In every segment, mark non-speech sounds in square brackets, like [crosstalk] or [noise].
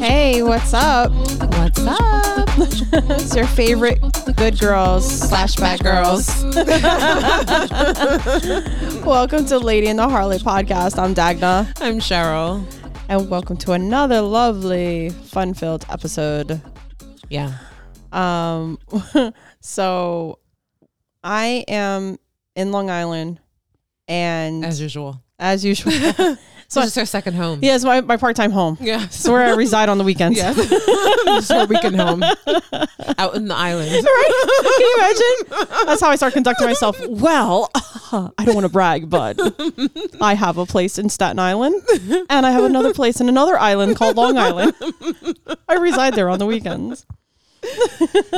Hey, what's up? What's up? it's your favorite good girls slash bad girls. [laughs] welcome to Lady and the Harlot podcast. I'm Dagna, I'm Cheryl. and welcome to another lovely, fun-filled episode. Yeah. Um, [laughs] so I am in Long Island, and As as, usual. usual, [laughs] So it's our second home. yeah, it's my, my part-time home. Yeah. It's where I reside on the weekends. Yeah. This is our weekend home. Out in the island. [laughs] right? Can you imagine? That's how I start conducting myself. Well, [laughs] I don't want to brag, but I have a place in Staten Island, and I have another place in another island called Long Island. I reside there on the weekends.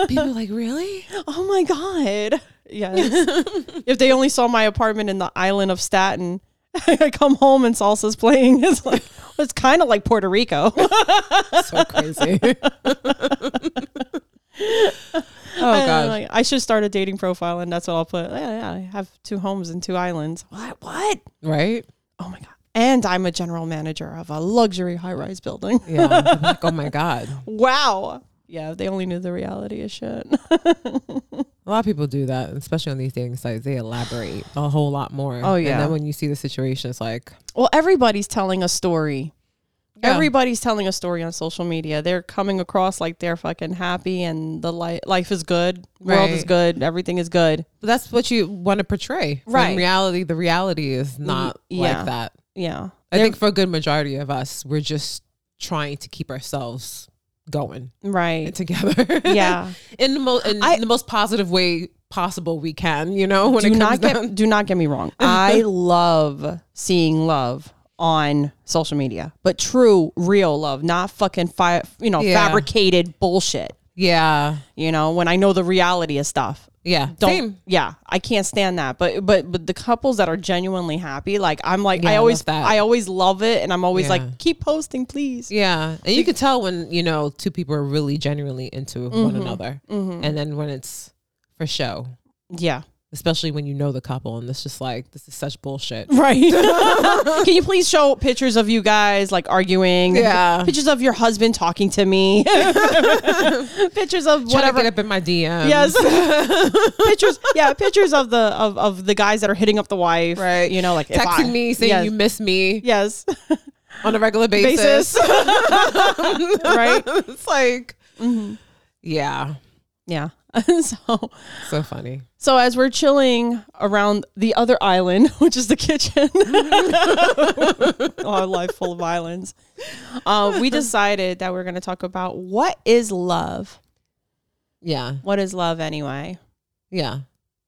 People are like, really? Oh my god! Yes. if they only saw my apartment in the island of Staten, [laughs] I come home and salsa's playing. [laughs] It's like it's kind of like Puerto Rico. [laughs] So crazy. oh god. like, I should start a dating profile, and that's what I'll put. Yeah, yeah, I have two homes and two islands. What? What? Right? Oh my god! And I'm a general manager of a luxury high-rise building. Yeah. Like, oh my god. Wow. Yeah, they only knew the reality of shit. A lot of people do that, especially on these dating sites. They elaborate a whole lot more. Oh, yeah. And then when you see the situation, it's like, well, everybody's telling a story. Yeah. Everybody's telling a story on social media. They're coming across like they're fucking happy and the li- life is good, world is good, everything is good. but that's what you want to portray. Right. In reality, the reality is not yeah. like that. Yeah. I They're- think for a good majority of us, we're just trying to keep ourselves going right. together. Yeah. [laughs] in the most in I- the most positive way possible we can. You know, when do it comes not get do not get me wrong. [laughs] I love seeing love on social media, but true, real love, not fucking fi- you know Yeah. fabricated bullshit. Yeah, You know, when I know the reality of stuff. Yeah. Don't, Same. Yeah, I can't stand that. But but but the couples that are genuinely happy, like I'm like Yeah, I always. I always love it, and I'm always Yeah. like keep posting, please. Yeah, and you can tell when you know two people are really genuinely into one mm-hmm. another, mm-hmm. and then when it's for show, Yeah. Especially when you know the couple, and it's just like this is such bullshit. Right. [laughs] [laughs] Can you please show pictures of you guys like arguing? Yeah. Pictures of your husband talking to me. [laughs] pictures of Trying whatever. get up in my DM. Yes. pictures. Yeah, pictures of the of, of the guys that are hitting up the wife. Right. You know, like texting I- me saying yes. you miss me Yes. on a regular basis. Basis. right. it's like, mm-hmm. yeah, Yeah. [laughs] so so funny. so as we're chilling around the other island, [laughs] which is the kitchen, [laughs] our life full of islands, uh, we decided that we're going to talk about what is love. Yeah, What is love anyway? yeah.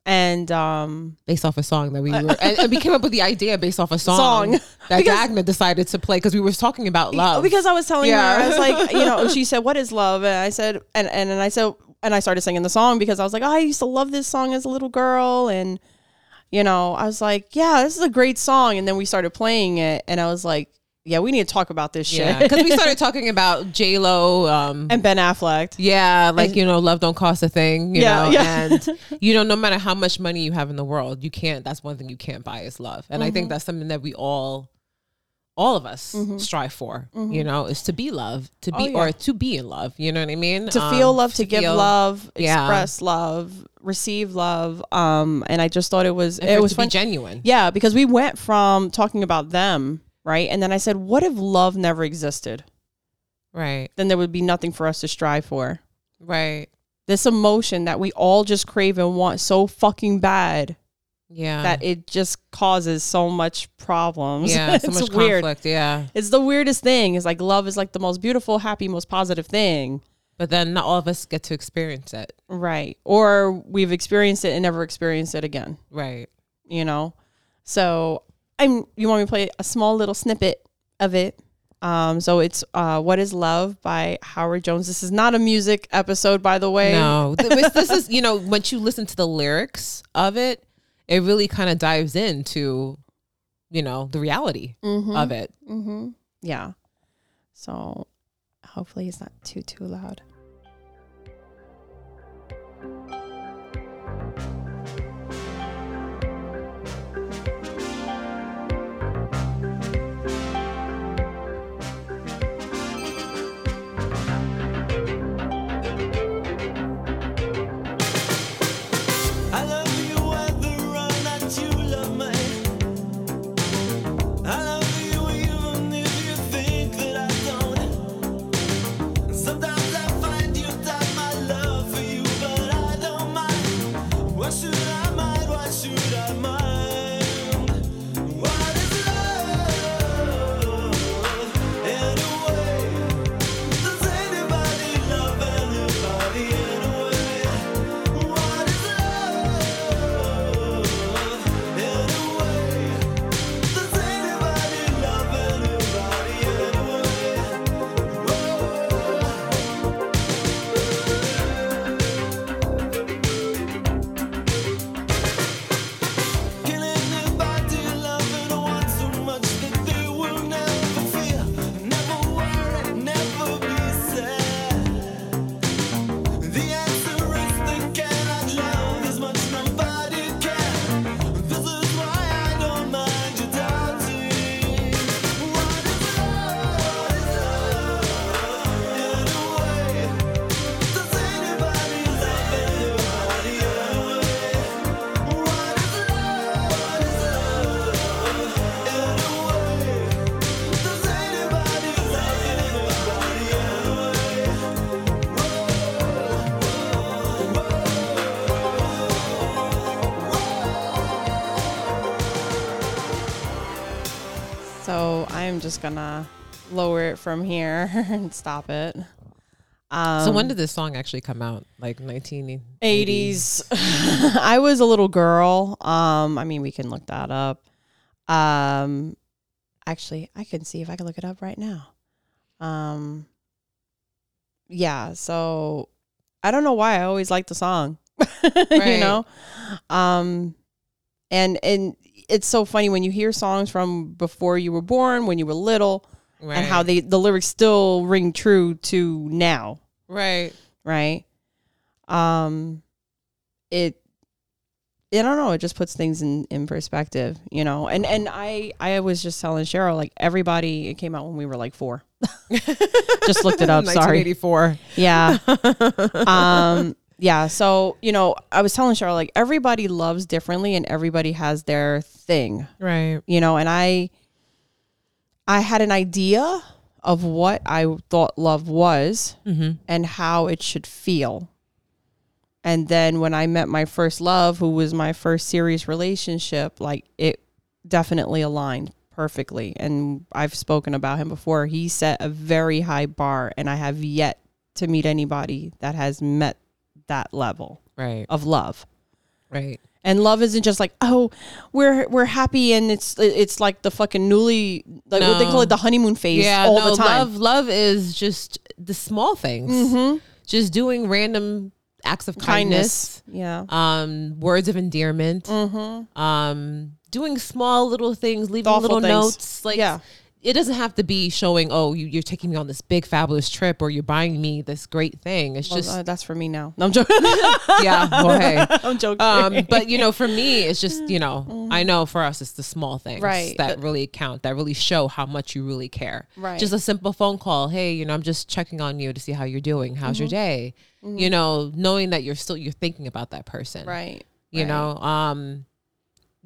And um, based off a song that we were, and, and we came up with the idea based off a song, Song. that Because- Dagna decided to play because we were talking about love. because I was telling Yeah. her, I was like, you know, she said, "What is love?" And I said, and and and I said, and I started singing the song because I was like, oh, I used to love this song as a little girl, and you know, I was like, yeah, this is a great song. And then we started playing it, and I was like, yeah, we need to talk about this yeah, shit. because we started [laughs] talking about J Lo. Um, and Ben Affleck. yeah, like you know, love don't cost a thing. You Yeah, know, yeah. and you know, no matter how much money you have in the world, you can't. That's one thing you can't buy is love, and I Mm-hmm. think that's something that we all. All of us strive for, you know, is to be loved, to be Mm-hmm. Oh, yeah. or to be in love. You know what I mean? To Um, feel love, to, give feel- love, Yeah. express love, receive love. Um, and I just thought it was and it was to fun. genuine. Yeah, because we went from talking about them, right? And then I said, what if love never existed? Right, Then there would be nothing for us to strive for. right, This emotion that we all just crave and want so fucking bad yeah. that it just causes so much problems. yeah, [laughs] so it's much weird. conflict. Yeah, It's the weirdest thing. It's like love is like the most beautiful, happy, most positive thing. but then not all of us get to experience it. Right. Or we've experienced it and never experienced it again. Right. you know. So I'm you want me to play a small little snippet of it. Um, so it's uh, "What Is Love" by Howard Jones. This is not a music episode, by the way. No, [laughs] this, this is you know once you listen to the lyrics of it, it really kind of dives into, you know, the reality of it. Mm-hmm. Yeah. So hopefully it's not too too loud. Gonna lower it from here [laughs] and stop it. Um, so when did this song actually come out? Like 1980s? 80s. [laughs] I was a little girl. Um, I mean, we can look that up. Um, actually, I can see if I can look it up right now. Um, yeah. So I don't know why I always like the song. [laughs] you know, um, and and it's so funny when you hear songs from before you were born, when you were little, Right. and how they the lyrics still ring true to now Right. right? Um, it, I don't know. It just puts things in in perspective, you know. And and I I was just telling Cheryl like everybody. It came out when we were like four. [laughs] just looked it up. [laughs] Sorry. 1984. Yeah. [laughs] um. Yeah. So you know, I was telling Cheryl like everybody loves differently, and everybody has their thing Right. you know and i i had an idea of what i thought love was Mm-hmm. and how it should feel and then when i met my first love who was my first serious relationship like it definitely aligned perfectly and i've spoken about him before he set a very high bar and i have yet to meet anybody that has met that level Right. of love Right. and love isn't just like oh we're we're happy and it's it's like the fucking newly like what they call it the honeymoon phase Yeah. all no, the time. love. Love is just the small things. Mhm. Just doing random acts of Kindness. kindness. Yeah. Um, words of endearment. Mm-hmm. Um, doing small little things, leaving Thoughtful little things. notes. Like Yeah. It doesn't have to be showing. Oh, you, you're taking me on this big fabulous trip, or you're buying me this great thing. It's Well, just uh, that's for me now. No, I'm joking. [laughs] yeah. Well, hey. [laughs] I'm joking. um, but you know, for me, it's just you know, I know for us, it's the small things Right. that really count, that really show how much you really care. Right. Just a simple phone call. Hey, you know, I'm just checking on you to see how you're doing. How's your day? You know, knowing that you're still you're thinking about that person. right. You right. know, um,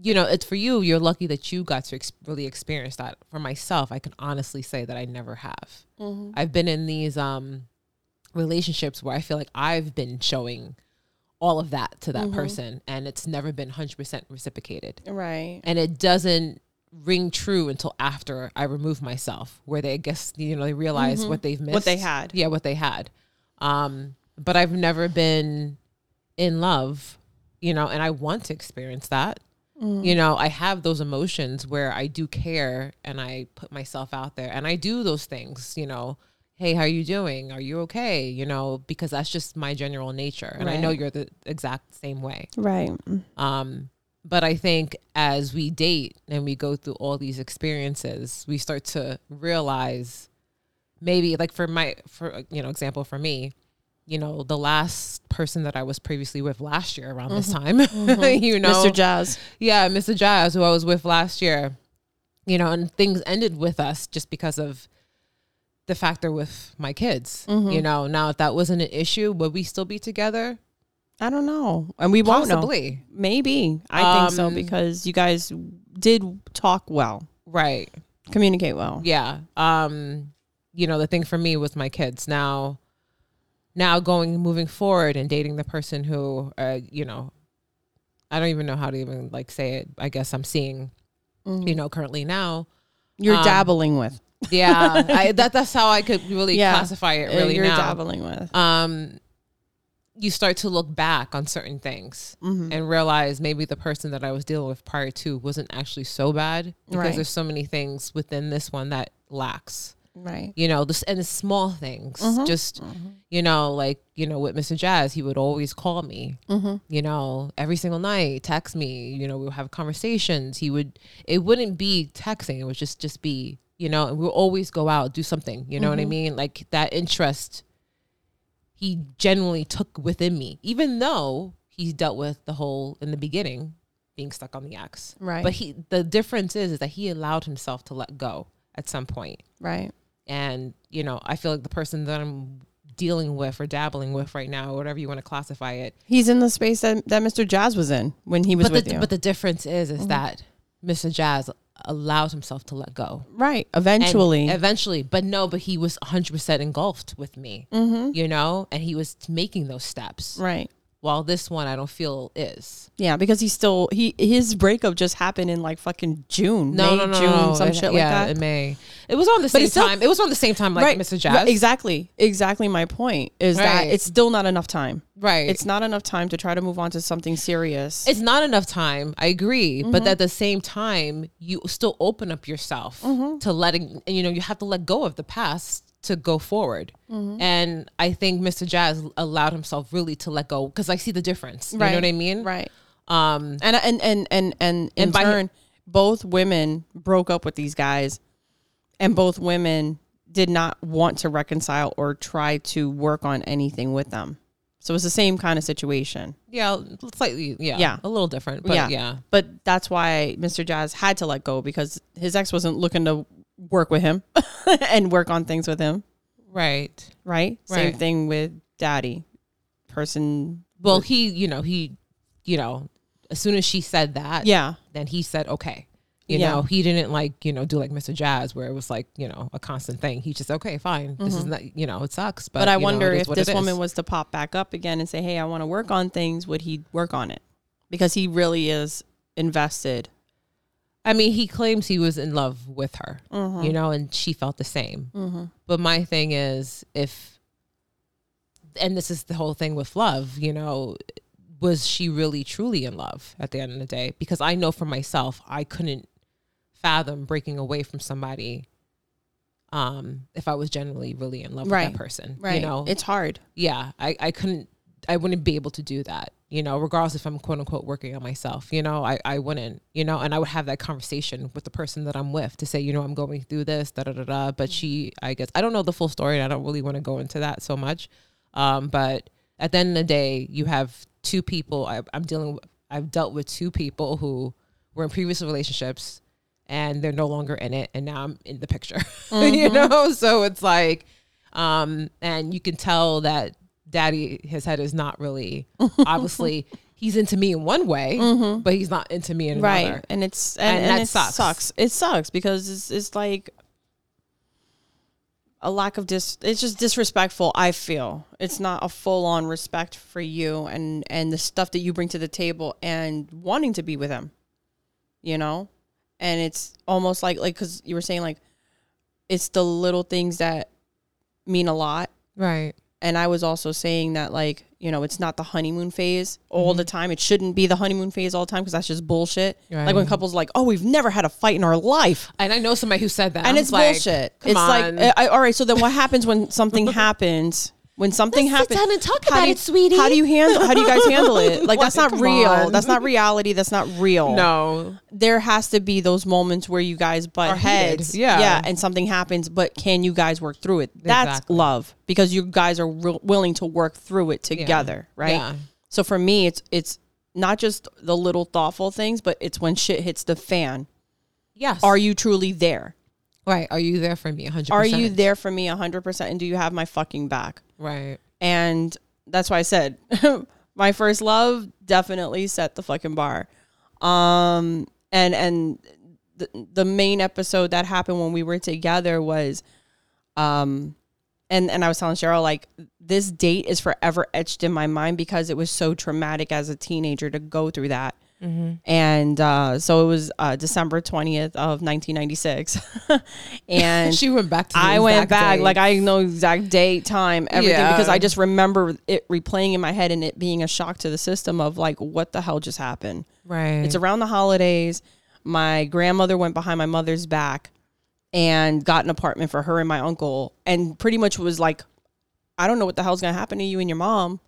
you know, it's for you. You're lucky that you got to ex- really experience that. For myself, I can honestly say that I never have. Mhm. I've been in these um relationships where I feel like I've been showing all of that to that person and it's never been 100% reciprocated. Right. And it doesn't ring true until after I remove myself where they I guess you know they realize what they've missed. What they had. Yeah, what they had. Um but I've never been in love, you know, and I want to experience that. You know, I have those emotions where I do care and I put myself out there and I do those things, you know. Hey, how are you doing? Are you okay? You know, because that's just my general nature. And I know you're the exact same way. Right. Um, but I think as we date and we go through all these experiences, we start to realize maybe like for my for you know example for me, you know the last person that I was previously with last year around this time, [laughs] you know, Mr. Jazz. yeah, Mr. Jazz, who I was with last year, you know, and things ended with us just because of the factor with my kids. You know, now if that wasn't an issue, would we still be together? I don't know. And we won't know. Possibly. Maybe. I think so Um, because you guys did talk well, Right. communicate well. yeah um you know the thing for me was my kids now now going moving forward and dating the person who uh you know i don't even know how to even like say it i guess i'm seeing you know currently now You're Um, dabbling with. yeah [laughs] I, that that's how i could really Yeah. classify it Uh, really You're now dabbling with. um you start to look back on certain things Mm-hmm. and realize maybe the person that I was dealing with prior to wasn't actually so bad because Right. there's so many things within this one that lacks Right. you know this and the small things Mm-hmm. just you know like you know with mr jazz he would always call me Mm-hmm. you know every single night text me you know we would have conversations he would it wouldn't be texting it would just just be you know and we'll always go out do something you know Mm-hmm. what i mean like that interest he genuinely took within me even though he dealt with the whole in the beginning being stuck on the ex Right. but he the difference is is that he allowed himself to let go at some point Right. And you know i feel like the person that i'm dealing with or dabbling with right now whatever you want to classify it He's in the space that, that Mr. Jazz was in when he was but with the, you. Mm-hmm. but the difference is is that mr jazz allowed himself to let go right. And Eventually. eventually but no but he was 100% engulfed with me mm-hmm. you know and he was making those steps Right. While this one I don't feel is. Yeah, because he's still he his breakup just happened in like fucking June, No, May, no, no, June, no. some It- shit yeah, like that. in May. It was on the same still- time. It was on the same time like Mr. Jazz. Right, exactly, exactly. My point is that it's still not enough time. Right. It's not enough time to try to move on to something serious. it's not enough time. I agree, but Mm-hmm. at the same time, you still open up yourself Mm-hmm. to letting. You know, you have to let go of the past to go forward. Mm-hmm. And I think Mr. Jazz allowed himself really to let go because I see the difference. You know what I mean? Right. Um. And and and and and in And by- turn, both women broke up with these guys, and both women did not want to reconcile or try to work on anything with them. So it's the same kind of situation. Yeah. Slightly. Yeah. Yeah. A little different. But yeah. yeah. But that's why Mr. Jazz had to let go because his ex wasn't looking to work with him [laughs] and work on things with him. Right. Right. Same Right. thing with daddy. Person. Well, he. You know. He. You know. As soon as she said that. Yeah. Then he said, "Okay." You Yeah. know, he didn't like, you know, do like Mr. Jazz where it was like, you know, a constant thing. He just, okay, fine. This is not, you know, it sucks. But, Mm-hmm. But I you know, wonder if this woman was to pop back up again and say, "Hey, I want to work on things," would he work on it? Because he really is invested. I mean, he claims he was in love with her, Mm-hmm. you know, and she felt the same. But my thing is, if, and this is the whole thing with love, you know, was she really truly in love at the end of the day? Because I know for myself, I couldn't fathom breaking away from somebody um if I was genuinely really in love Right. with that person. Right. You know, it's hard. yeah, I, I couldn't, I wouldn't be able to do that, you know, regardless if I'm quote unquote working on myself, you know, I, I wouldn't, you know, and I would have that conversation with the person that I'm with to say, you know, I'm going through this, da da da da. But she, I guess, I don't know the full story and I don't really want to go into that so much. Um, but at the end of the day, you have two people, I, I'm dealing with, I've dealt with two people who were in previous relationships and they're no longer in it and now I'm in the picture. [laughs] you know? So it's like um and you can tell that daddy his head is not really [laughs] obviously he's into me in one way, mm-hmm. but he's not into me in Right. another. And it's and, And and, that it sucks. sucks. It sucks because it's it's like a lack of dis it's just disrespectful, I feel. It's not a full on respect for you and and the stuff that you bring to the table and wanting to be with him. You know? And it's almost like like cuz you were saying like it's the little things that mean a lot Right. And I was also saying that like you know it's not the honeymoon phase all the mm-hmm. time. It shouldn't be the honeymoon phase all the time because that's just bullshit. Like when couples are like, oh, we've never had a fight in our life, And I know somebody who said that. and I it's like, bullshit. It's on. like, I, all right, so then what happens when something [laughs] happens? When something Let's sit happens, down and talk how about do you- it, sweetie. How do you handle? How do you guys handle it? [laughs] Like that's not real. on. That's not reality. That's not real. no. there has to be those moments where you guys butt Are heated. heads, Yeah. yeah, and something happens. But can you guys work through it? That's Exactly. love because you guys are real willing to work through it together, right? Yeah. So for me, it's it's not just the little thoughtful things, but it's when shit hits the fan. Yes. Are you truly there? Right? Are you there for me? 100%. Are you there for me 100%? And do you have my fucking back? Right. And that's why I said [laughs] my first love definitely set the fucking bar. Um and and the, the main episode that happened when we were together was um and and I was telling Cheryl like this date is forever etched in my mind because it was so traumatic as a teenager to go through that. And uh, so it was uh, December 20th of 1996. [laughs] and She went back to the I went back, date. like I know exact date, time, everything, Yeah. because I just remember it replaying in my head and it being a shock to the system of like, what the hell just happened? right. It's around the holidays. My grandmother went behind my mother's back and got an apartment for her and my uncle, and pretty much was like, I don't know what the hell's gonna happen to you and your mom.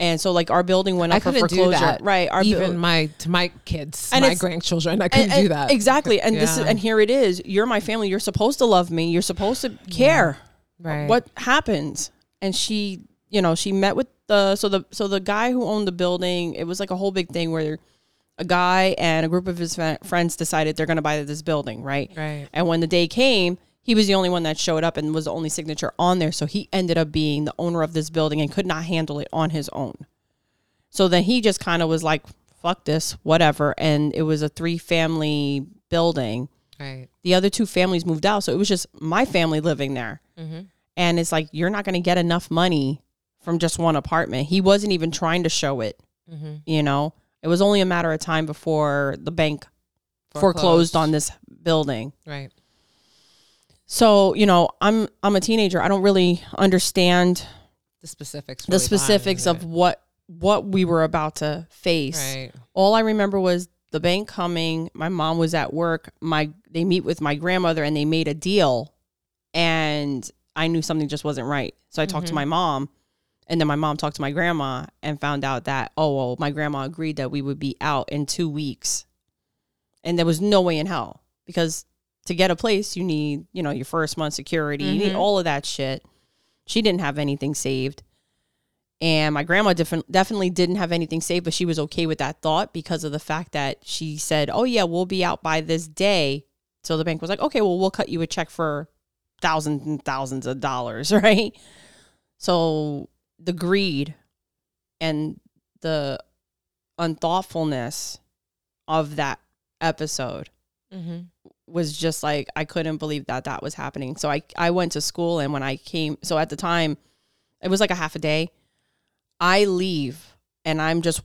And so, like, our building went I up for couldn't do foreclosure, that. right? Our even buil- my to my kids, And my grandchildren, I couldn't and- do that. exactly. And this is, and here it is. You're my family. You're supposed to love me. You're supposed to care. Right. What happens? And she, you know, she met with the so the so the guy who owned the building. It was like a whole big thing where a guy and a group of his friends decided they're going to buy this building, right? Right. And when the day came, he was the only one that showed up and was the only signature on there. So he ended up being the owner of this building and could not handle it on his own. So then he just kind of was like, fuck this, whatever. And it was a three family building. Right. The other two families moved out. So it was just my family living there. Mm-hmm. And it's like, you're not going to get enough money from just one apartment. He wasn't even trying to show it, Mm-hmm. you know. It was only a matter of time before the bank foreclosed, Foreclosed. on this building. Right. So, you know, I'm I'm a teenager. I don't really understand The specifics. the really behind specifics of what what we were about to face. Right. All I remember was the bank coming. My mom was at work. My they meet with my grandmother and they made a deal, and I knew something just wasn't right. So I talked to Mhm. my mom, and then my mom talked to my grandma and found out that oh well, my grandma agreed that we would be out in two weeks, and there was no way in hell because to get a place you need you know your first month security, you need Mhm. all of that shit. She didn't have anything saved. And my grandma different, definitely didn't have anything saved, but she was okay with that thought because of the fact that she said, "Oh yeah, we'll be out by this day." So the bank was like, "Okay, well we'll cut you a check for thousands and thousands of dollars, [laughs] right?" So the greed and the unthoughtfulness of that episode Mm-hmm. Was just like I couldn't believe that that was happening. So I I went to school and when I came so at the time it was like a half a day. I leave and I'm just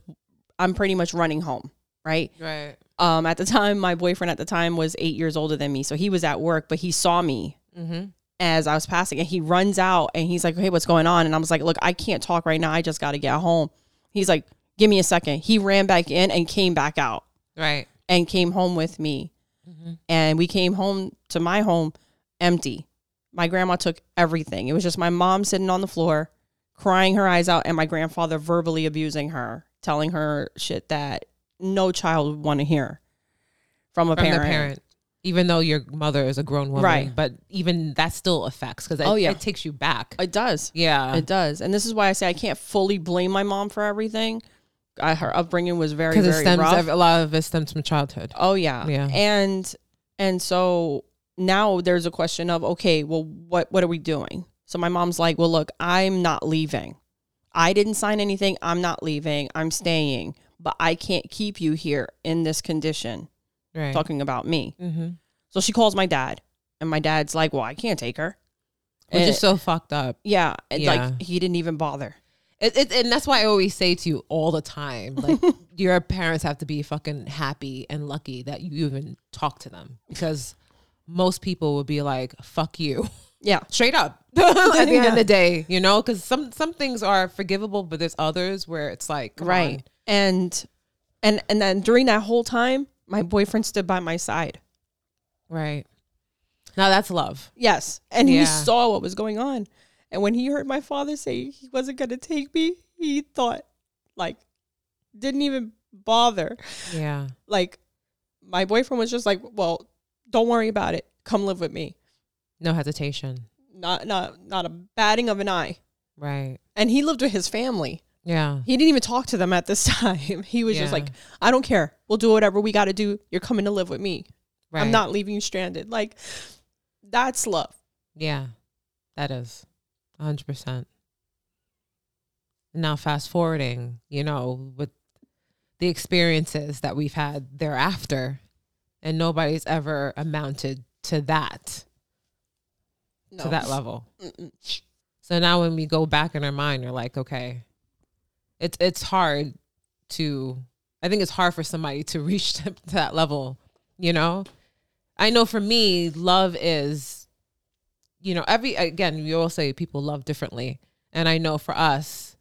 I'm pretty much running home, right? Right. Um at the time my boyfriend at the time was 8 years older than me. So he was at work, but he saw me Mm-hmm. as I was passing and he runs out and he's like, "Hey, what's going on?" And I was like, "Look, I can't talk right now. I just got to get home." He's like, "Give me a second. He ran back in and came back out Right. and came home with me Mm-hmm. and we came home to my home empty. My grandma took everything. It was just my mom sitting on the floor, crying her eyes out, and my grandfather verbally abusing her, telling her shit that no child would want to hear from a From parent. parent. Even though your mother is a grown woman, Right. But even that still affects because Oh, yeah. it takes you back. It does. yeah. It does. And this is why I say I can't fully blame my mom for everything. I, her upbringing was very, Because it stems rough. a lot of it stems from childhood. Oh yeah. Yeah. And and so now there's a question of okay, well what what are we doing? So my mom's like, "Well, look, I'm not leaving. I didn't sign anything. I'm not leaving. I'm staying, but I can't keep you here in this condition." Right. Talking about me. mm-hmm. So she calls my dad, and my dad's like, "Well, I can't take her." Which And- is so fucked up. yeah, and Yeah. like he didn't even bother. It, it, and that's why I always say to you all the time, [laughs] like your parents have to be fucking happy and lucky that you even talk to them because most people would be like, "Fuck you," Yeah. [laughs] straight up. [laughs] At the end of the day, you know, because some some things are forgivable, but there's others where it's like, right. on. And and and then during that whole time, my boyfriend stood by my side. right. Now that's love. Yes. And he saw what was going on. And when he heard my father say he wasn't going to take me, he thought, like, didn't even bother. Yeah, Like, my boyfriend was just like, well, don't worry about it. Come live with me. no hesitation. Not, not, not a batting of an eye. Right. And he lived with his family. Yeah. He didn't even talk to them at this [laughs] time. He was just like, I don't care. We'll do whatever we got to do. You're coming to live with me. Right. I'm not leaving you stranded. Like, that's love. Yeah, that is hundred percent. Now, fast forwarding, you know, with the experiences that we've had thereafter, and nobody's ever amounted to that No. to that level. Mm-mm. So now, when we go back in our mind, we're like, okay, it's it's hard to. I think it's hard for somebody to [laughs] reach to, [laughs] to that level. You know, I know for me, love is, you know, every again, you all say people love differently, and I know for us,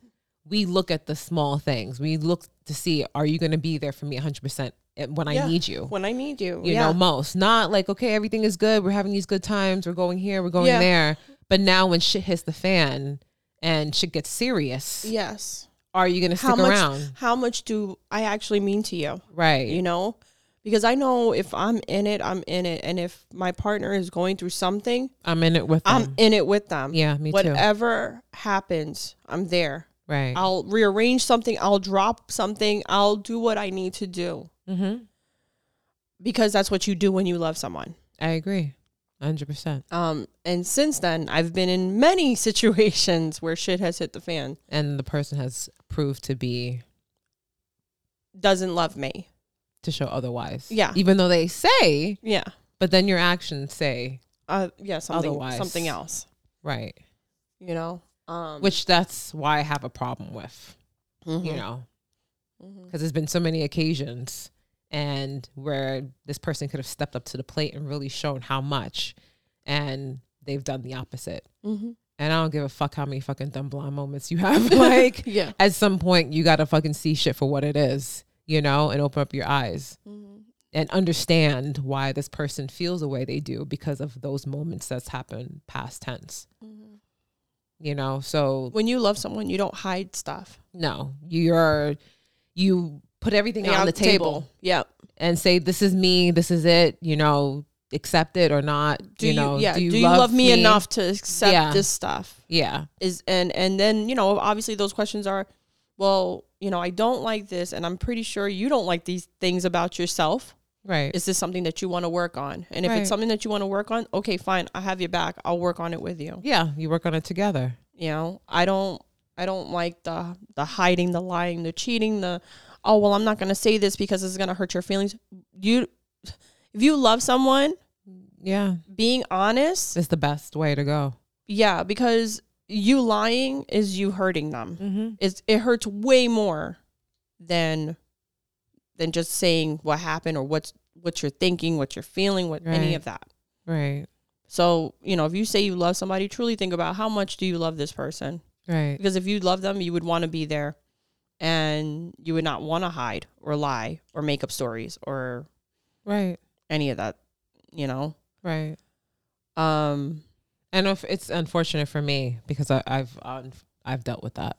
we look at the small things. We look to see, are you going to be there for me 100 percent eh, when I need you? When I need you. you yeah. know, most. Not like, okay, everything is good. We're having these good times. We're going here. We're going Yeah. there. But now when shit hits the fan and shit gets serious, Yes. are you going to stick how much around? how much do I actually mean to you? Right. You know? Because I know if I'm in it, I'm in it. And if my partner is going through something, I'm in it with them. I'm in it with them. yeah, me too. Whatever happens, I'm there. Right. I'll rearrange something, I'll drop something, I'll do what I need to do. mm-hmm. Because that's what you do when you love someone. I agree. 100%. Um, and since then, I've been in many [laughs] situations where shit has hit the fan. And the person has proved to be, Doesn't love me. To show otherwise. Yeah. Even though they say, Yeah. but then your actions say, Uh, yeah. Something. Otherwise. Something else. right. You know. Um, which that's why I have a problem with, mhm, you know, because there's been so many occasions and where this person could have stepped up to the plate and really shown how much, and they've done the opposite. Mhm. And I don't give a fuck how many fucking dumb blonde moments you have. [laughs] like yeah. at some point, you gotta fucking see shit for what it is, you know, and open up your eyes Mhm. and understand why this person feels the way they do because of those moments that's happened past tense. Mhm. You know, so When you love someone, you don't hide stuff. no, you're you put everything on the table, Yep, and say, "This is me. This is it." You know, accept it or not. Do you you, know, yeah, do you, love, me, enough to accept Yeah. this stuff? Yeah, Is and and then, you know, obviously those questions are, well, you know, I don't like this and I'm pretty sure you don't like these things about yourself. right. Is this something that you want to work on? And if Right. it's something that you want to work on, okay, fine. I have your back. I'll work on it with you. yeah, you work on it together. You know, I don't I don't like the the hiding, the lying, the cheating, the oh well I'm not gonna say this because it's gonna hurt your feelings. You if you love someone, Yeah, being honest, is the best way to go. yeah, because you lying is you hurting them. Mm-hmm. It's it hurts way more than than just saying what happened or what's what you're thinking, what you're feeling, what any of that. Right, So, you know, if you say you love somebody, truly think about how much do you love this person? right, Because if you love them, you would want to be there and you would not want to hide or lie or make up stories or right, any of that, you know? right. Um, And if it's unfortunate for me because I, I've um, I've dealt with that.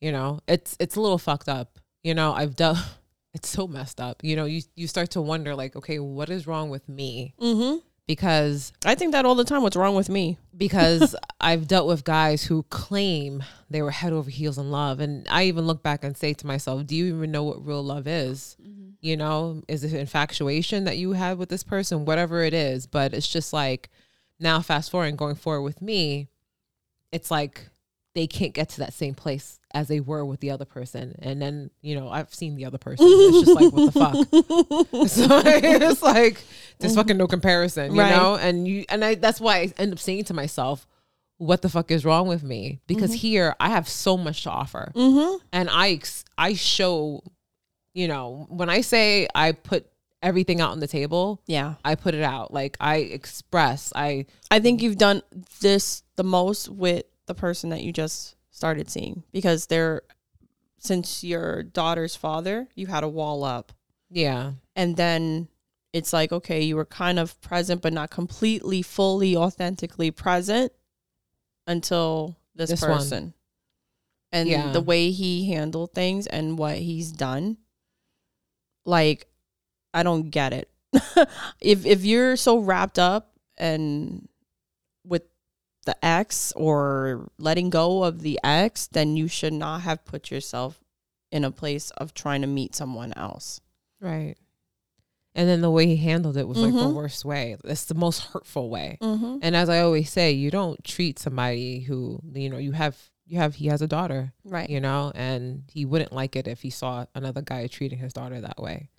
You know, it's it's a little fucked up. You know, I've dealt. [laughs] It's so messed up. You know, you you start to wonder like, okay, what is wrong with me? mm-hmm. Because I think that all the time. What's wrong with me? [laughs] because I've dealt with guys who claim they were head over heels in love, and I even look back and say to myself, do you even know what real love is? You know, is it infatuation that you had with this person, whatever it is? But it's just like now, fast forward and going forward with me, it's like they can't get to that same place as they were with the other person. And then, you know, I've seen the other person. It's just like, what the fuck? [laughs] So [laughs] it's like there's fucking no comparison, you Right. know? And you and I that's why I end up saying to myself, what the fuck is wrong with me? Because here I have so much to offer. Mm-hmm. And I I show, you know, when I say I put everything out on the table, Yeah. I put it out. Like I express, I I think you've done this the most with the person that you just started seeing because they're since your daughter's father, you had a wall up. yeah. And then it's like, okay, you were kind of present, but not completely, fully, authentically present until this, This one. person. And Yeah. the way he handled things and what he's done, like, I don't get it. [laughs] if if you're so wrapped up and with the ex or letting go of the ex, then you should not have put yourself in a place of trying to meet someone else. Right. And then the way he handled it was like the Mhm. worst way. It's the most hurtful way. Mm-hmm. And as I always say, you don't treat somebody who, you know, you have you have he has a daughter, Right. you know, and he wouldn't like it if he saw another guy treating his daughter that way.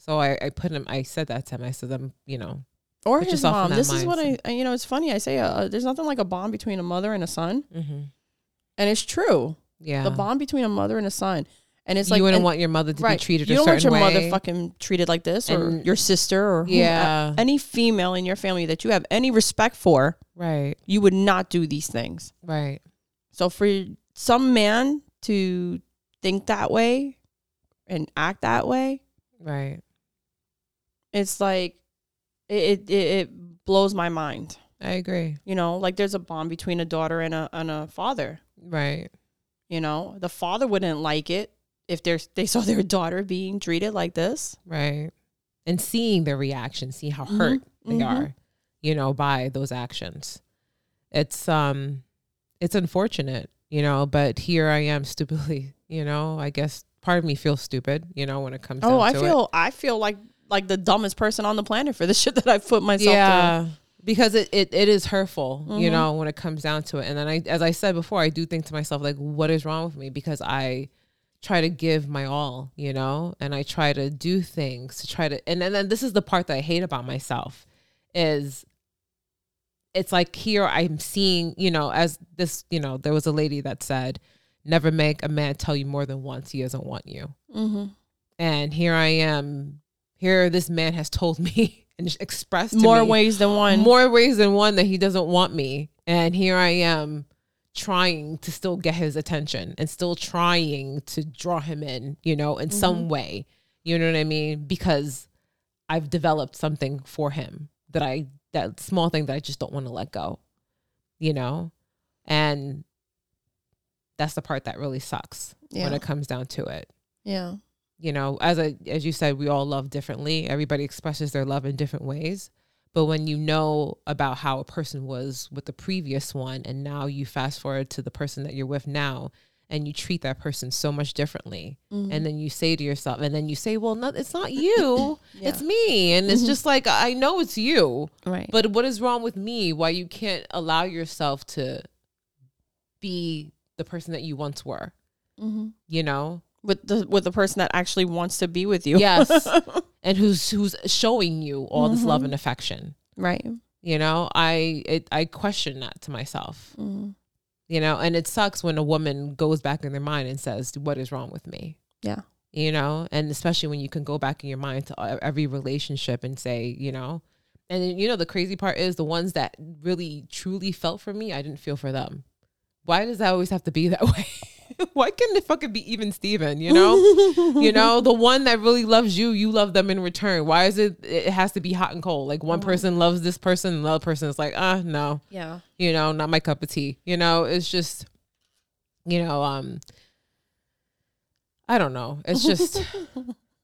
So I, I put him I said that to him. I said, I'm, you know, or his mom. This is what I. I- you know, it's funny. I say uh, there's nothing like a bond between a mother and a son, mm-hmm. and it's true. yeah. The bond between a mother and a son, and it's like you wouldn't and- want your mother to right. be treated You don't want your way. mother fucking treated like this, or your sister, or yeah. any female in your family that you have any respect for. right. You would not do these things. Right. So for some man to think that way and act that way, Right. It's like it it, it blows my mind. I agree. You know, like there's a bond between a daughter and a and a father. Right. You know, the father wouldn't like it if they they saw [laughs] their daughter being treated like this. Right. And seeing their reaction, see how Mhm. hurt they Mhm. are, you know, by those actions. It's um it's unfortunate, you know, but here I am stupidly, [laughs] you know, I guess part of me feels stupid, you know, when it comes Oh, I feel I feel like like the dumbest person on the planet for the [laughs] shit that I've put myself Yeah. Because it, it, it is hurtful, you Mhm. know, when it comes down to it. And then I as I said before, I do think to myself, like, what is wrong with me? Because I try to give my all, you know, and I try to do things to try to and, and then this is the part that I hate about myself is it's like here I'm seeing, you know, as this, you know, there was a lady that said, never make a man tell you more than once he doesn't want you. Mm-hmm. And here I am. Here, this man has told me [laughs] and expressed to More me ways than one. more ways than one that he doesn't want me. And here I am trying to still get his attention and still trying to draw him in, you know, in some mm-hmm. way. You know what I mean? Because I've developed something for him that I, that small thing that I just don't want to let go, you know? And that's the part that really sucks when it comes down to it yeah. You know as a as you said we all love differently. Everybody expresses their love in different ways. But when you know about how a person was with the previous one and now you fast forward to the person that you're with now and you treat that person so much differently Mm-hmm. and then you say to yourself and then you say well no it's not you. [laughs] Yeah. it's me. And it's just like i know it's you. Right. but what is wrong with me? Why you can't allow yourself to be the person that you once were. Mm-hmm. you know with the with the person that actually wants to be with you. Yes. [laughs] and who's who's showing you all this love Mhm. and affection. right. You know, I it, I question that to myself. Mm. You know, and it sucks when a woman goes back in their mind and says, "What is wrong with me?" Yeah. You know, and especially when you can go back in your mind to e- every relationship and say, you know, and you know the crazy part is the ones that really truly felt for me, I didn't feel for them. Why does that always have to be that [laughs] way? [laughs] Why can't it fucking be even Steven, you know? you [laughs] know the one that really loves you you love them in return. Why is it it has to be hot and cold? Like one person loves this person and the other person is like ah no. Yeah. you know not my cup of tea. You know it's just you know um i don't know. It's just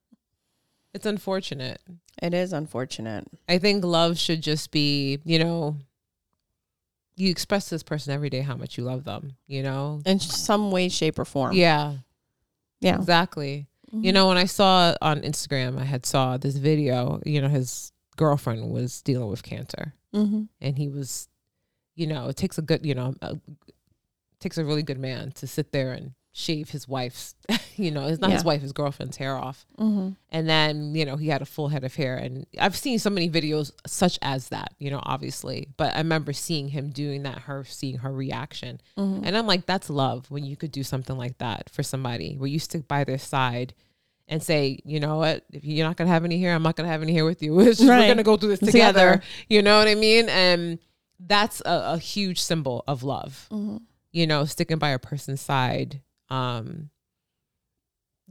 [laughs] it's unfortunate. It is unfortunate. i think love should just be you know you express to this person every day how much you love them you know In some way, shape, or form. yeah Yeah. exactly You know, when I saw on Instagram, I had saw this video. You know, his girlfriend was dealing with cancer, Mm-hmm. and he was, you know, it takes a good, you know, a, takes a really good man to sit there and shave his wife's, [laughs] you know, it's not his wife, his girlfriend's hair off, Mm-hmm. and then you know he had a full head of hair, and I've seen so many videos such as that, you know, obviously, but I remember seeing him doing that, her seeing her reaction, Mm-hmm. and I'm like, that's love when you could do something like that for somebody where you stick by their side and say, you know what, if you're not gonna have any hair, I'm not gonna have any hair with you. [laughs] Just, Right. We're gonna go through this together. Together. You know what I mean? And that's a, a huge symbol of love. Mm-hmm. You know, sticking by a person's side. Um,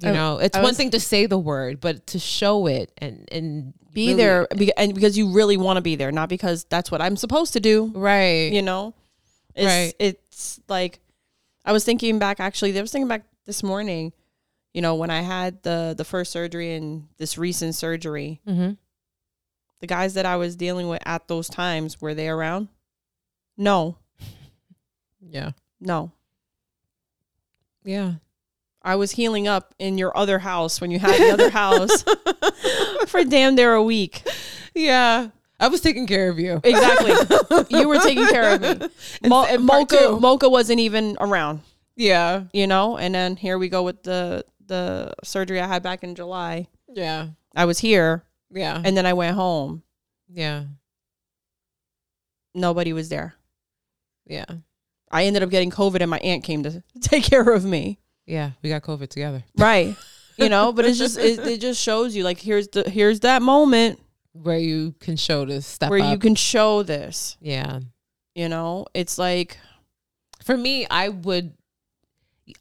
you I- know, it's one thing to say the word, but to show it and and Be really- there, be, and because you really want to be there, not because that's what I'm supposed to do. right? You know, it's, Right. It's like I was thinking back. Actually, I was thinking back this morning. You know, when I had the the first surgery and this recent surgery, mm-hmm. the guys that I was dealing with at those times were they around? No, [laughs] Yeah, no. Yeah. I was healing up in your other house when you had the other house [laughs] for damn near a week. Yeah, I was taking care of you. Exactly. [laughs] you were taking care of me. Mo- and Mocha. Mocha wasn't even around, Yeah, you know? And then here we go with the the surgery I had back in July. yeah, I was here yeah, and then I went home. yeah, Nobody was there. yeah, I ended up getting COVID and my aunt came to [laughs] take care of me. yeah. We got COVID together. Right. You know, but it's just it, [laughs] it just shows you like here's the here's that moment Where you can show this step where up. you can show this. yeah. You know, it's like For me, I would,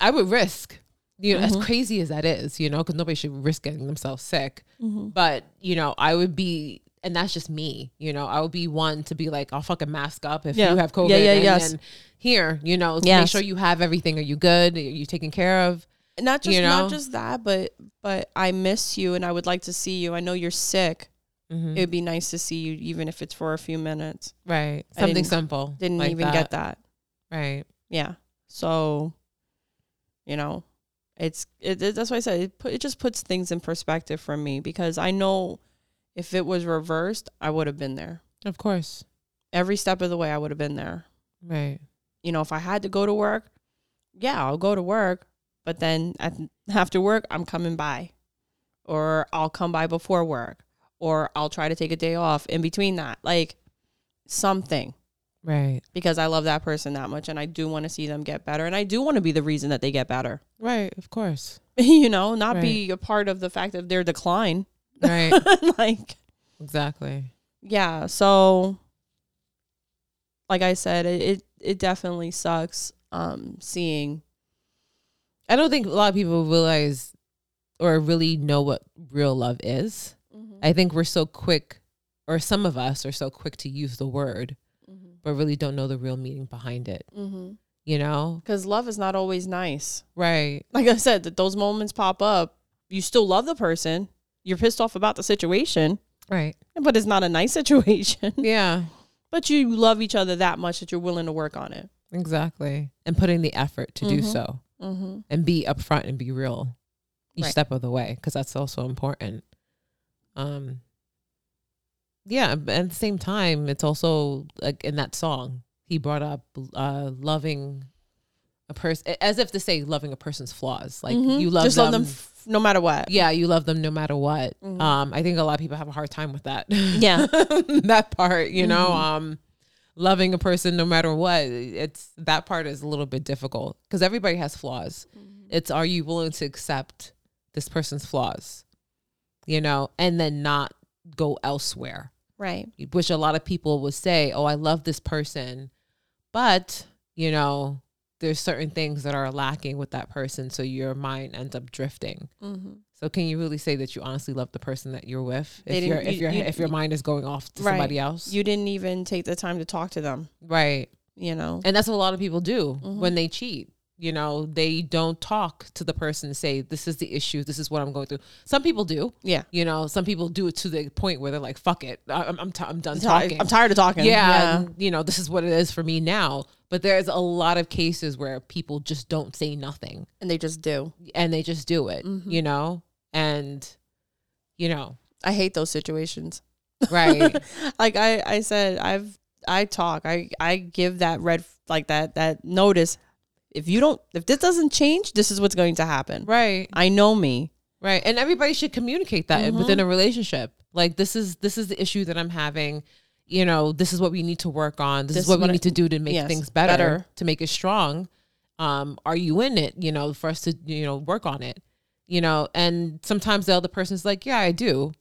I would risk. You know, Mhm. as crazy as that is, you know, because nobody should risk getting themselves sick. Mm-hmm. But you know, I would be, and that's just me. You know, I would be one to be like, I'll fucking mask up if Yeah. you have COVID. Yeah, yeah, and yes. then here, you know, to make sure you have everything. Are you good? Are you taken care of? not just You know? not just that, but but I miss you and I would like to see you. I know you're sick. Mhm. It would be nice to see you, even if it's for a few minutes. right. I Something didn't- simple. Didn't like even get that. Right. Yeah. So, you know, it's it, it- that's why I said it. Put, it just puts things in perspective for me because I know if it was reversed, I would have been there Of course. every step of the way. I would have been there. Right. You know, if I had to go to work, yeah, I'll go to work. But then after work, I'm coming by, or I'll come by before work, or I'll try to take a day off in between that, like something. Right. because I love that person that much and I do want to see them get better and I do want to be the reason that they get better. Right. Of course. [laughs] you know, not be a part of the fact of their decline. Right. [laughs] like, exactly. yeah. So, like I said, it, it, it definitely sucks um, seeing. I don't think a lot of people realize or really know what real love is. I think we're so quick, or some of us are so quick to use the word, but really don't know the real meaning behind it. Mm-hmm. You know? Because love is not always nice. Right. Like I said, that those moments pop up. You still love the person. You're pissed off about the situation, Right. but it's not a nice [laughs] situation. Yeah. But you love each other that much that you're willing to work on it. Exactly. And putting the effort to do Mhm. so Mm-hmm. and be upfront and be real each Right. step of the way because that's also important. Um yeah, but at the same time it's also like in that song he brought up uh loving a person as if to say loving a person's flaws. Like Mhm. you love just them, love them f- no matter what. yeah, you love them no matter what. Mhm. Um I think a lot of people have a hard time with that. Yeah. [laughs] that part, you know, Mhm. um loving a person no matter what. It's that part is a little bit difficult because everybody has flaws. It's are you willing to accept this person's flaws? You know, and then not go elsewhere. Right. Which a lot of people would say, "Oh, I love this person." But, you know, there's certain things that are lacking with that person so your mind ends up drifting. Mm-hmm. So can you really say that you honestly love the person that you're with They if your didn't- if your you- if your mind is going off to Right. somebody else? You didn't even take the time to talk to them. right. You know. And that's what a lot of people do Mhm. when they cheat. You know, they don't talk to the person and say, This is the issue, this is what I'm going through. Some people do. Yeah. You know, some people do it to the point where they're like, fuck it. I'm I'm, t- I'm done I'm, talking. I'm tired of talking. yeah, and, you know, this is what it is for me now. But there's a lot of cases where people just don't say nothing And they just do. and they just do it, Mhm. you know? And you know, I hate those situations. right. [laughs] like I, I said, I've I talk. I, I give that red like that that notice. If you don't if this doesn't change, this is what's going to happen. right. I know me. Right. And everybody should communicate that Mhm. within a relationship. Like this is this is the issue that I'm having. You know, this is what we need to work on. This, This is what we what need to do to make yes, things better, better. to make it strong. Um, are you in it? You know, for us to, you know, work on it. You know, and sometimes the other person's like, Yeah, I do.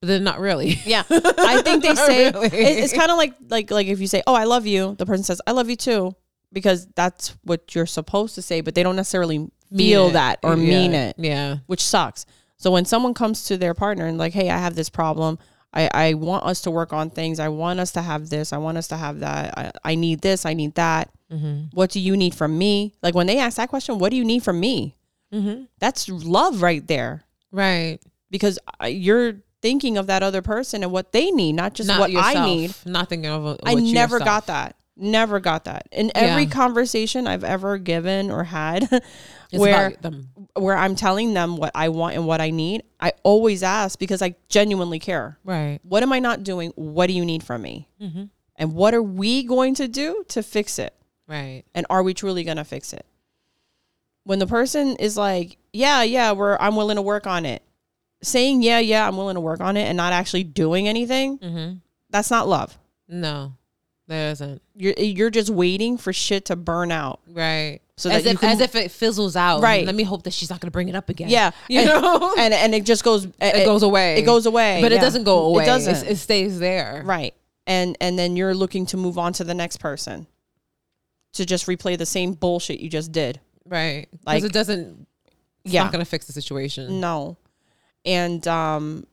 But then not really. Yeah. [laughs] I think they say really. it- it's kind of like like like if you say, "Oh, I love you," the person says, "I love you too," because that's what you're supposed to say, but they don't necessarily feel that or Yeah. mean it, Yeah. which sucks. So when someone comes to their partner and like, "Hey, I have this problem. I I want us to work on things. I want us to have this. I want us to have that. I, I need this. I need that. Mm-hmm. What do you need from me?" Like when they ask that question, "What do you need from me?" Mm-hmm. That's love right there Right. because you're thinking of that other person and what they need, not just not what yourself. I need. Not thinking of what I never yourself. got that. Never got that. In every Yeah. conversation I've ever given or had [laughs] where them. where I'm telling them what I want and what I need, I always ask because I genuinely care. Right. What am I not doing? What do you need from me? Mm-hmm. And what are we going to do to fix it? Right. And are we truly going to fix it? When the person is like, "Yeah, yeah, we're I'm willing to work on it." Saying, "Yeah, yeah, I'm willing to work on it" and not actually doing anything, Mm-hmm. that's not love. No, there isn't. You're you're just waiting for shit to burn out. Right. So as that if can- as if it fizzles out. Right. Let me hope that she's not going to bring it up again. Yeah, You and, know? [laughs] and and it just goes. it goes away. It goes away, But it doesn't go away. It doesn't. It's- It, stays there. right, and and then you're looking to move on to the next person, to just replay the same bullshit you just did. Right. Because Like- it doesn't. It's yeah, not going to fix the situation. no, and um,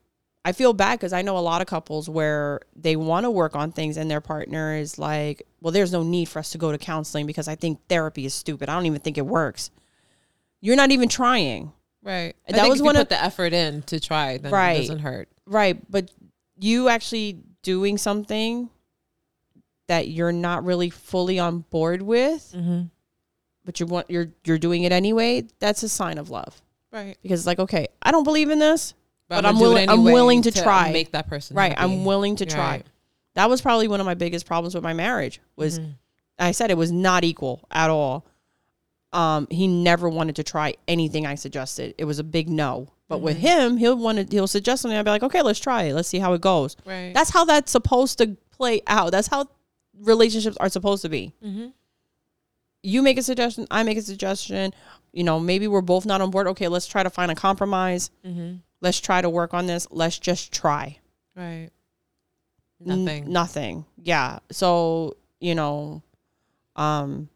I feel bad because I know a lot of couples where they want to work on things and their partner is like, "Well, there's no need for us to go to counseling because I think therapy is stupid. I don't even think it works." You're not even trying. Right. I That think was one you of- put the effort in to try, then Right. it doesn't hurt. Right, but you actually doing something that you're not really fully on board with, Mm-hmm. but you want you're you're doing it anyway, that's a sign of love. Right. Because it's like, okay, I don't believe in this, but, gonna I'm it willing I'm willing to, try. Make that person right, happy. I'm willing to try. Right. That was probably one of my biggest problems with my marriage was Mhm. I said it was not equal at all. Um, he never wanted to try anything I suggested. It was a big no. But with him, he'll want to he'll suggest something. I'll be like, okay, let's try it. Let's see how it goes. Right. That's how that's supposed to play out. That's how relationships are supposed to be. Mm-hmm. You make a suggestion, I make a suggestion. You know, maybe we're both not on board. Okay, let's try to find a compromise. Mm-hmm. Let's try to work on this. Let's just try. Right. N- Nothing. nothing. Yeah. So, you know, um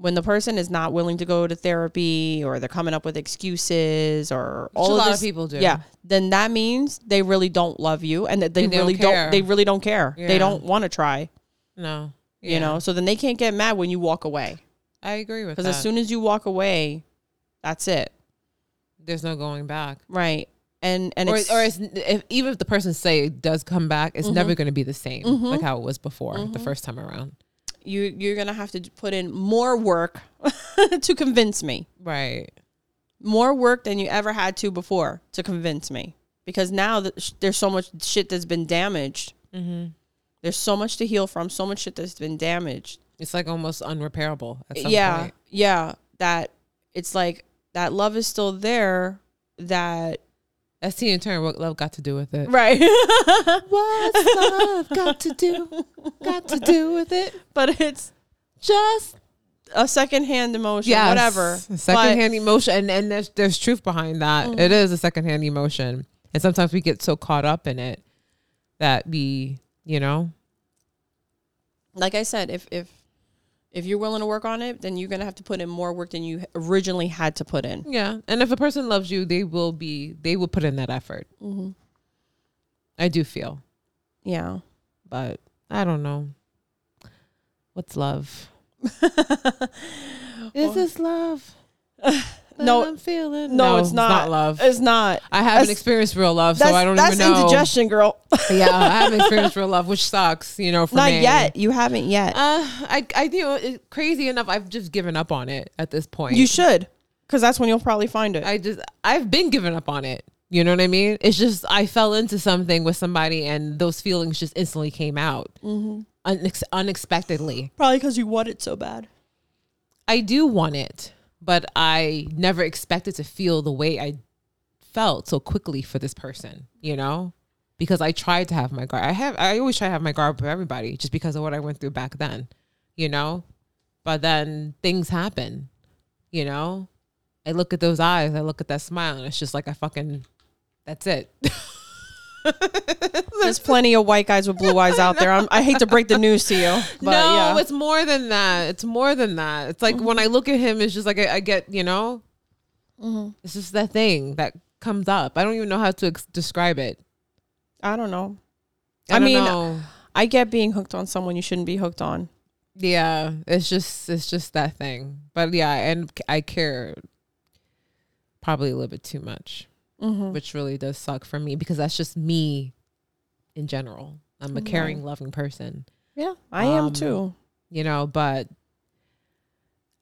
when the person is not willing to go to therapy or they're coming up with excuses or Which a all of lot this, of people do. yeah, then that means they really don't love you and that they, And they don't really don't, care. they really don't care. They don't want to try, No. you know. So then they can't get mad when you walk away I agree with because as soon as you walk away, that's it. There's no going back. Right. And and or, it's, or it's, if, even if the person say it does come back, it's never going to be the same Mhm. like how it was before the Mhm. first time around. you you're going to have to put in more work [laughs] to convince me. Right. more work than you ever had to before to convince me because now sh- there's so much shit that's been damaged Mm-hmm. there's so much to heal from so much shit that's been damaged It's like almost unrepairable at some yeah point. yeah that it's like that love is still there that That's Tina Turner. What love got to do with it? right [laughs] What's love got to do? Got to do with it? but it's Just a secondhand emotion yes, whatever Secondhand emotion, and and there's there's truth behind that. Mhm. It is a secondhand emotion, and sometimes we get so caught up in it that we, you know, like i said if if if you're willing to work on it then you're gonna have to put in more work than you originally had to put in yeah. And if a person loves you, they will be they will put in that effort. mm-hmm. I do feel, yeah but I don't know. What's love? [laughs] Is Well- this love? [laughs] No, I'm feeling. no, it's not. not love. It's not. I haven't that's- experienced real love, so I don't even know. That's indigestion, girl. [laughs] yeah, I haven't [laughs] experienced real love, which sucks. You know, for Not me. yet. You haven't yet. Uh, I, I do. It, crazy enough, I've just given up on it at this point. you should, because that's when you'll probably find it. I just, I've been giving up on it. You know what I mean? It's just I fell into something with somebody, and those feelings just instantly came out mm-hmm. unex- unexpectedly. Probably because you want it so bad. I do want it, but I never expected to feel the way I felt so quickly for this person, you know? Because I tried to have my guard. I have I always try to have my guard for everybody just because of what I went through back then, you know? But then things happen, you know? I look at those eyes, I look at that smile, and it's just like I fucking that's it. [laughs] There's plenty of white guys with blue eyes out there. I'm, I hate to break the news to you, [laughs] but no, yeah. Mm-hmm. it's more than that. It's more than that. It's like when I look at him, it's just like I, I get, you know, Mhm. it's just that thing that comes up. I don't even know how to ex- describe it. I don't know. I, I don't mean, know. I get being hooked on someone you shouldn't be hooked on. yeah, it's just it's just that thing. But yeah, and I care probably a little bit too much, Mm-hmm. which really does suck for me because that's just me in general. I'm a Right. caring, loving person. Yeah, I am Um, too. you know but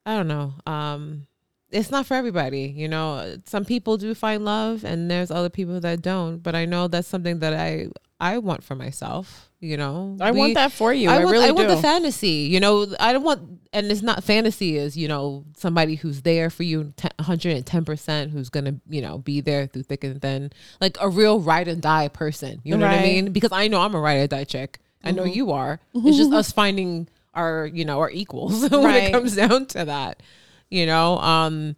i don't know um it's not for everybody you know some people do find love and there's other people that don't but i know that's something that i i want for myself you know I We- want that for you. I, I, want, really I want the fantasy, you know. I don't want, and it's not fantasy. Is you know somebody who's there for you, one hundred and ten percent, who's gonna you know be there through thick and thin, like a real ride and die person. You know what I mean? Because I know I'm a ride or die chick. I know Mhm. you are. [laughs] It's just us finding our you know our equals [laughs] when Right. it comes down to that. You know, um,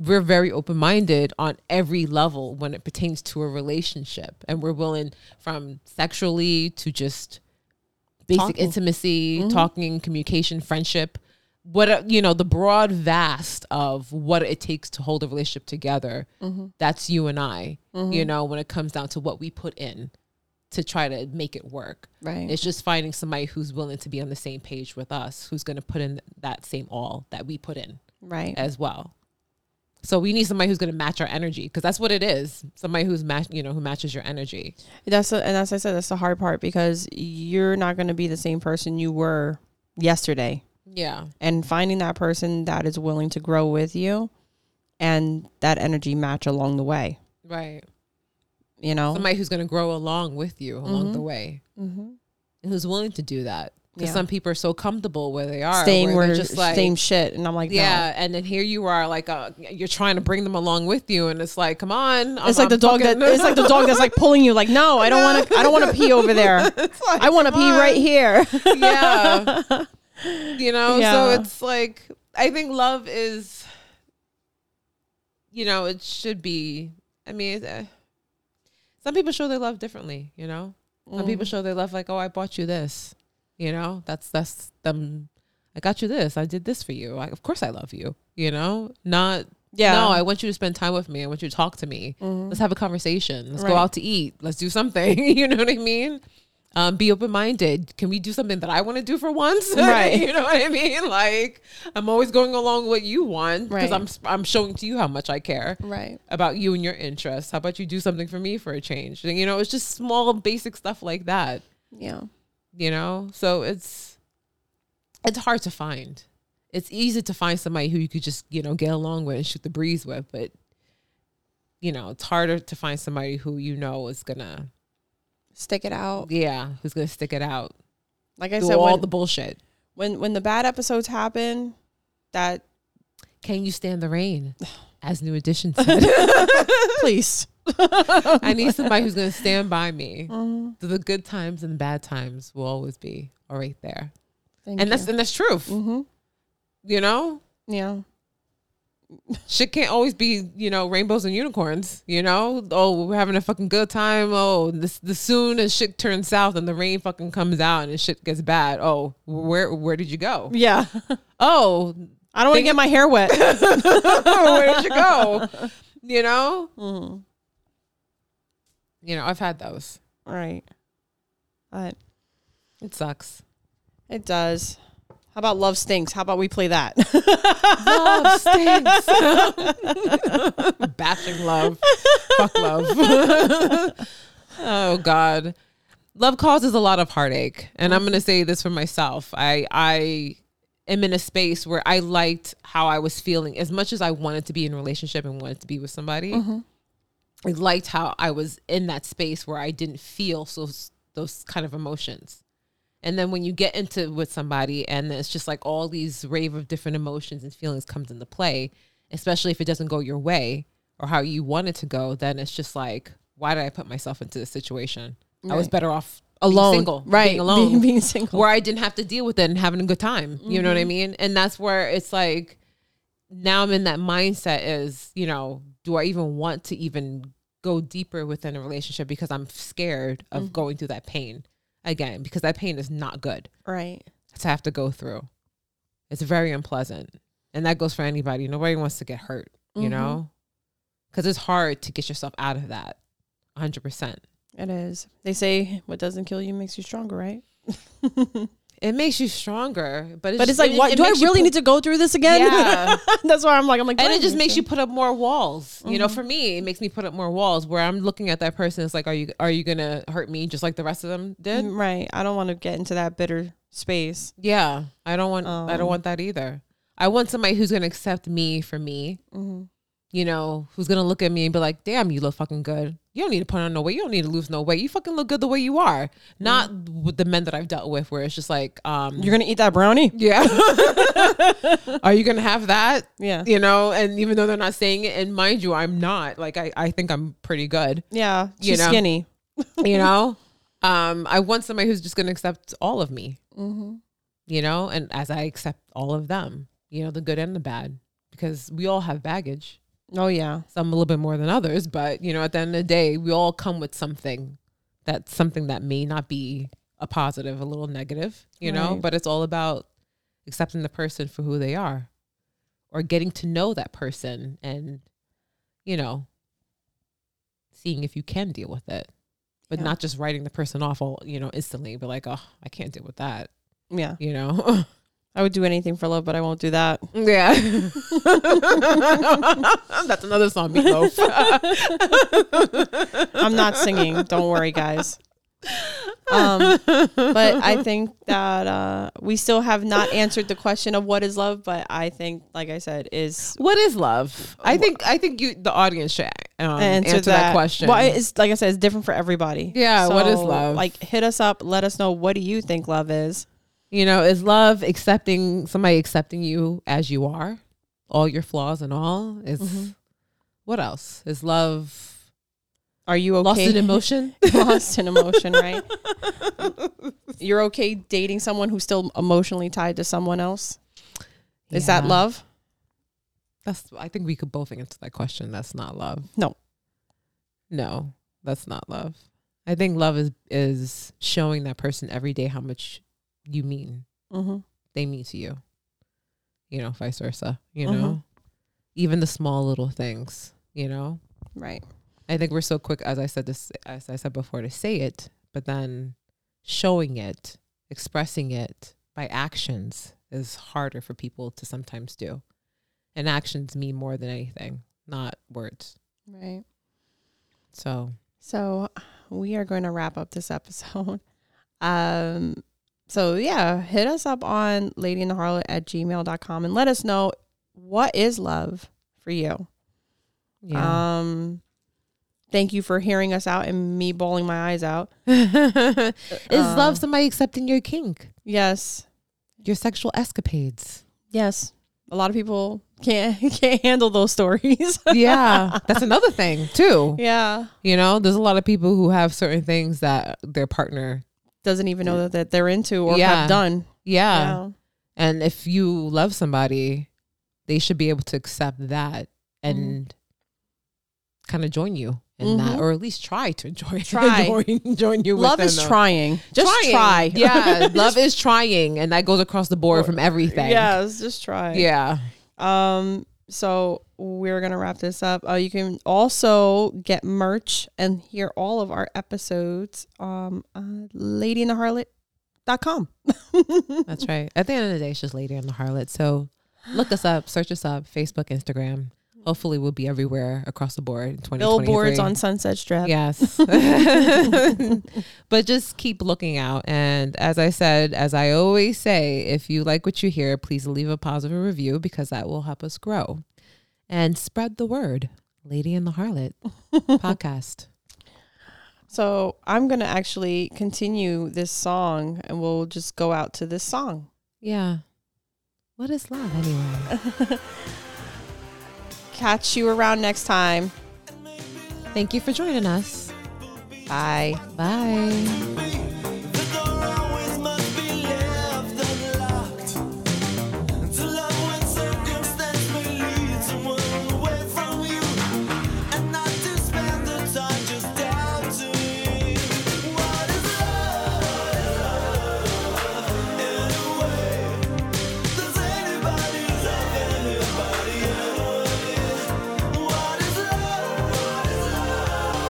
we're very open minded on every level when it pertains to a relationship, and we're willing from sexually to just basic Talking. intimacy, Mhm. talking, communication, friendship. What uh, you know, the broad vast of what it takes to hold a relationship together. Mm-hmm. That's you and I. Mhm. You know, when it comes down to what we put in to try to make it work. right. It's just finding somebody who's willing to be on the same page with us, who's going to put in that same all that we put in right. as well. So we need somebody who's going to match our energy because that's what it is. Somebody who's match, you know, who matches your energy. That's a, and as I said, that's the hard part because you're not going to be the same person you were yesterday. Yeah. And finding that person that is willing to grow with you and that energy match along the way, Right. you know? Somebody who's going to grow along with you along Mhm. the way mm-hmm. and who's willing to do that. Because Yeah. some people are so comfortable where they are, staying where where they're just like same shit, and I'm like, yeah, and then here you are, like uh, you're trying to bring them along with you, and it's like, come on, no. It's like the dog that it's like the dog that's like pulling you. Like, no, I don't want to. I don't want to pee [laughs] over there. I want to pee right here. [laughs] yeah, [laughs] you know. Yeah. So it's like I think love is, you know, it should be. I mean, uh, some people show their love differently. You know, some Mm. people show their love like, oh, I bought you this. You know, that's that's them. I got you this. I did this for you. I, of course, I love you. You know, not Yeah. No, I want you to spend time with me. I want you to talk to me. Let's have a conversation. Let's go out to eat. Let's do something. [laughs] you know what I mean? Um, be open minded. Can we do something that I want to do for once? [laughs] Right. you know what I mean? Like I'm always going along what you want because Right. I'm I'm showing to you how much I care right. about you and your interests. How about you do something for me for a change? And, you know, it's just small basic stuff like that. Yeah. You know, so it's it's hard to find. It's easy to find somebody who you could just you know get along with and shoot the breeze with, but you know it's harder to find somebody who you know is gonna Stick it out. yeah who's gonna stick it out Like I said, all when, the bullshit. when when the bad episodes happen, that Can you stand the rain? [sighs] As New Edition said, [laughs] [laughs] please. [laughs] I need somebody who's gonna stand by me. Mhm. So the good times and the bad times will always be all right there, Thank and that's and that's truth. hmm You know, yeah. shit can't always be, you know, rainbows and unicorns, you know? Oh, we're having a fucking good time. Oh, this the soon as shit turns south and the rain fucking comes out and shit gets bad. Oh, where where did you go? Yeah. [laughs] Oh, I don't want to get my hair wet. [laughs] where did you go? You know? hmm You know, I've had those. Right. But It sucks. it does. How about love stinks? How about we play that? Love stinks. [laughs] Bashing love. Fuck love. [laughs] oh God. Love causes a lot of heartache. And I'm gonna say this for myself. I I am in a space where I liked how I was feeling as much as I wanted to be in a relationship and wanted to be with somebody. Mm-hmm. I liked how I was in that space where I didn't feel so those kind of emotions. And then when you get into with somebody and it's just like all these rave of different emotions and feelings comes into play, especially if it doesn't go your way or how you want it to go, then it's just like, why did I put myself into this situation? I was better off being alone. single, right. being alone, Being, [laughs] being single. where I didn't have to deal with it and having a good time. You know what I mm-hmm. mean? And that's where it's like now I'm in that mindset is, you know, do I even want to even go deeper within a relationship because I'm scared of going through that pain again because that pain is not good right. to have to go through. It's very unpleasant. And that goes for anybody. Nobody wants to get hurt, you Mhm. know? Cuz it's hard to get yourself out of that. 100%. It is. They say what doesn't kill you makes you stronger, right? [laughs] It makes you stronger, but it's, But it's like, it- what? it do I really need to go through this again? Yeah. [laughs] That's why I'm like, I'm like, and it just makes you put up more walls. You know, for me, it makes me put up more walls where I'm looking at that person. It's like, are you are you gonna hurt me just like the rest of them did? Mm, right. I don't want to get into that bitter space. Yeah, I don't want I don't Um, want that either. I want somebody who's gonna accept me for me. hmm You know, who's gonna look at me and be like, "Damn, you look fucking good. You don't need to put on no weight. You don't need to lose no weight. You fucking look good the way you are." Not with the men that I've dealt with, where it's just like, um, You're gonna eat that brownie? yeah, [laughs] are you gonna have that? Yeah. You know, and even though they're not saying it, and mind you, I'm not. Like, I I think I'm pretty good. Yeah. You know. skinny. [laughs] you know [laughs] um i want somebody who's just to accept all of me Mm-hmm. you know and as i accept all of them you know the good and the bad because we all have baggage Oh yeah. some a little bit more than others but you know at the end of the day we all come with something that's something that may not be a positive a little negative you know but it's all about accepting the person for who they are or getting to know that person and you know seeing if you can deal with it but Yeah. not just writing the person off all you know instantly but like oh i can't deal with that Yeah. you know [laughs] I would do anything for love, but I won't do that. yeah [laughs] [laughs] that's another song Meat Loaf [laughs] I'm not singing. Don't worry, guys. Um, but I think that uh, we still have not answered the question of what is love. But I think, like I said, is what is love i think i think you the audience should um, answer, that. question Well, it's like I said, it's different for everybody. Yeah, what is love? Like, hit us up. Let us know what do you think love is. You know, is love accepting somebody accepting you as you are, all your flaws and all? Is Mhm. what else? Is love Are you okay? lost in emotion? [laughs] lost in emotion, right? [laughs] You're okay dating someone who's still emotionally tied to someone else? Is that love? That's I think we could both answer that question. That's not love. No. No, that's not love. I think love is is showing that person every day how much you mean Mm-hmm. they mean to you. You know, vice versa. You Mhm. know, even the small little things. You know, Right. I think we're so quick, as I said this, as I said before, to say it, but then showing it, expressing it by actions is harder for people to sometimes do. And actions mean more than anything, not words. Right. So So we are going to wrap up this episode. [laughs] Um, so yeah, hit us up on lady and the harlot at gmail.com and let us know what is love for you. yeah, Um, thank you for hearing us out and me bawling my eyes out. [laughs] is uh, love somebody accepting your kink, Yes. your sexual escapades? Yes. A lot of people can't [laughs] can't handle those stories. [laughs] yeah, that's another thing too. yeah. You know, there's a lot of people who have certain things that their partner, Doesn't even know that, that they're into or Yeah. have done. yeah, And if you love somebody, they should be able to accept that and kind of join you in that, Mhm. or at least try to [laughs] join [laughs] Try. join, join you. Love is the- trying. Just Trying. try. Yeah, [laughs] love is trying, and that goes across the board from everything. Yes, just try. yeah, Um. So we're gonna wrap this up. Uh, you can also get merch and hear all of our episodes. Um. Uh, ladyandtheharlot.com. [laughs] that's right. At the end of the day, it's just Lady and the Harlot. So look us up, search us up, Facebook, Instagram. Hopefully, we'll be everywhere across the board in 2023. Billboards on Sunset Strip. Yes. [laughs] [laughs] but just keep looking out. And as I said, as I always say, if you like what you hear, please leave a positive review because that will help us grow. And spread the word. Lady and the Harlot [laughs] podcast. So I'm gonna actually continue this song, and we'll just go out to this song. Yeah. What is love anyway? Catch you around next time. Thank you for joining us. Bye. Bye.